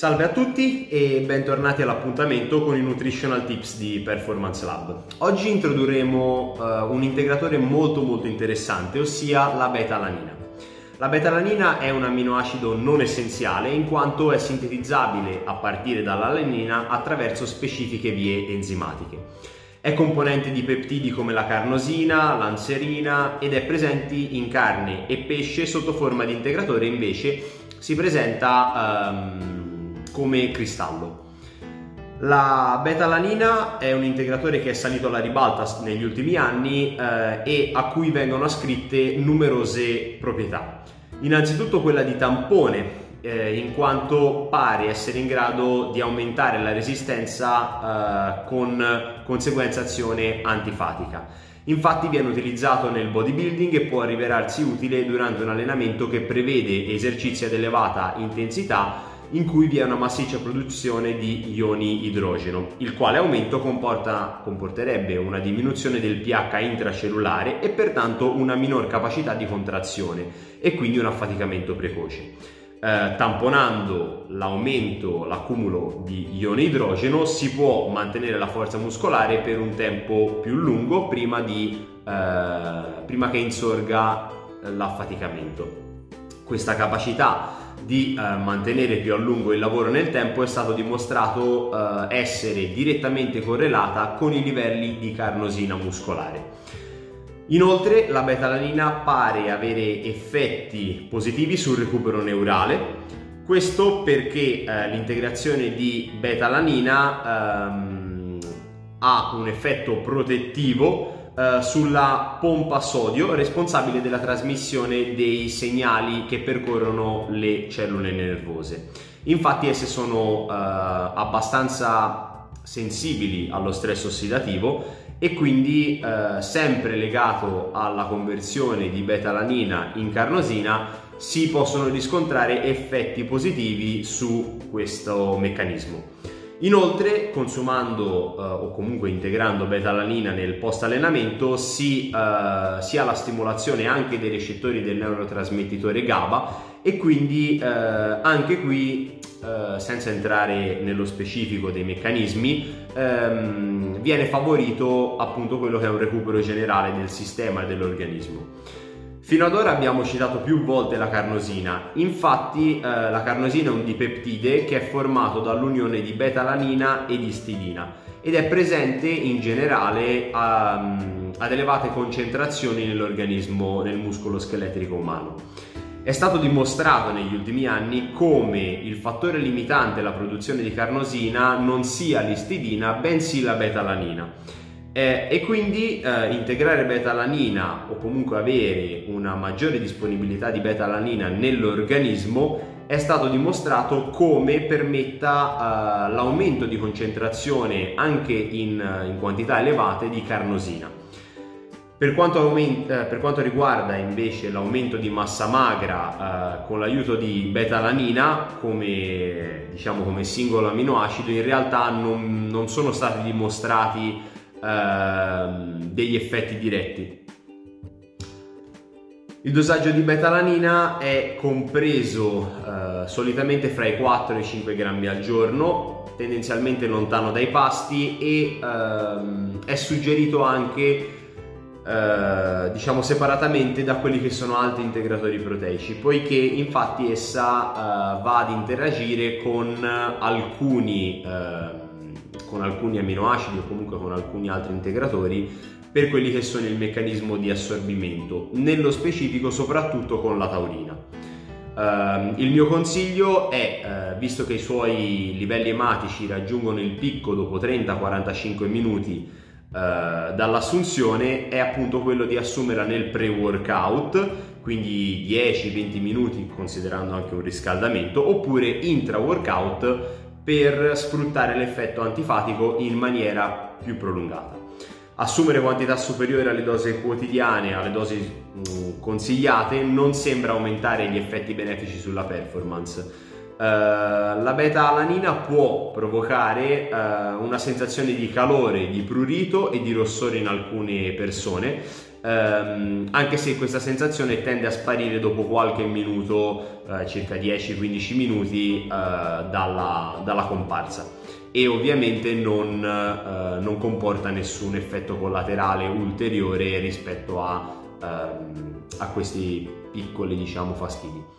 Salve a tutti e bentornati all'appuntamento con i Nutritional Tips di Performance Lab. Oggi introdurremo uh, un integratore molto molto interessante, ossia la beta-alanina. La beta-alanina è un amminoacido non essenziale in quanto è sintetizzabile a partire dall'alanina attraverso specifiche vie enzimatiche. È componente di peptidi come la carnosina, l'anserina ed è presente in carne e pesce sotto forma di integratore invece si presenta um, come cristallo. La beta-alanina è un integratore che è salito alla ribalta negli ultimi anni eh, e a cui vengono ascritte numerose proprietà. Innanzitutto quella di tampone, eh, in quanto pare essere in grado di aumentare la resistenza eh, con conseguenza azione antifatica. Infatti viene utilizzato nel bodybuilding e può rivelarsi utile durante un allenamento che prevede esercizi ad elevata intensità in cui vi è una massiccia produzione di ioni idrogeno, il quale aumento comporta, comporterebbe una diminuzione del pH intracellulare e pertanto una minor capacità di contrazione e quindi un affaticamento precoce. Eh, tamponando l'aumento, l'accumulo di ioni idrogeno si può mantenere la forza muscolare per un tempo più lungo prima, di, eh, prima che insorga l'affaticamento. Questa capacità di eh, mantenere più a lungo il lavoro nel tempo è stato dimostrato eh, essere direttamente correlata con i livelli di carnosina muscolare. Inoltre la betalanina pare avere effetti positivi sul recupero neurale, questo perché eh, l'integrazione di betalanina ehm, ha un effetto protettivo eh, sulla pompa sodio responsabile della trasmissione dei segnali che percorrono le cellule nervose. Infatti esse sono uh, abbastanza sensibili allo stress ossidativo e quindi uh, sempre legato alla conversione di betalanina in carnosina si possono riscontrare effetti positivi su questo meccanismo. Inoltre, consumando eh, o comunque integrando beta-alanina nel post-allenamento si, eh, si, ha la stimolazione anche dei recettori del neurotrasmettitore GABA e quindi eh, anche qui, eh, senza entrare nello specifico dei meccanismi, ehm, viene favorito appunto quello che è un recupero generale del sistema e dell'organismo. Fino ad ora abbiamo citato più volte la carnosina, infatti eh, la carnosina è un dipeptide che è formato dall'unione di beta-alanina e di istidina ed è presente in generale a, ad elevate concentrazioni nell'organismo, nel muscolo scheletrico umano. È stato dimostrato negli ultimi anni come il fattore limitante alla produzione di carnosina non sia l'istidina bensì la beta-alanina eh, e quindi eh, integrare beta-alanina o comunque avere una maggiore disponibilità di beta-alanina nell'organismo è stato dimostrato come permetta uh, l'aumento di concentrazione anche in, in, quantità elevate di carnosina. Per quanto, aumenta, per quanto riguarda invece l'aumento di massa magra uh, con l'aiuto di beta-alanina come, diciamo, come singolo aminoacido, in realtà non, non sono stati dimostrati ehm, degli effetti diretti. Il dosaggio di betalanina è compreso eh, solitamente fra i 4 e i 5 grammi al giorno, tendenzialmente lontano dai pasti e ehm, è suggerito anche eh, diciamo separatamente da quelli che sono altri integratori proteici, poiché infatti essa eh, va ad interagire con alcuni ehm, con alcuni amminoacidi o comunque con alcuni altri integratori per quelli che sono il meccanismo di assorbimento, nello specifico soprattutto con la taurina. Uh, il mio consiglio è, uh, visto che i suoi livelli ematici raggiungono il picco dopo 30-45 minuti uh, dall'assunzione, è appunto quello di assumerla nel pre-workout, quindi 10-20 minuti considerando anche un riscaldamento, oppure intra-workout per sfruttare l'effetto antifatico in maniera più prolungata. Assumere quantità superiori alle dosi quotidiane, alle dosi mh, consigliate, non sembra aumentare gli effetti benefici sulla performance. Uh, la beta-alanina può provocare uh, una sensazione di calore, di prurito e di rossore in alcune persone ehm, anche se questa sensazione tende a sparire dopo qualche minuto, eh, circa 10-15 minuti eh, dalla, dalla, comparsa e ovviamente non, eh, non, comporta nessun effetto collaterale ulteriore rispetto a, ehm, a questi piccoli diciamo, fastidi.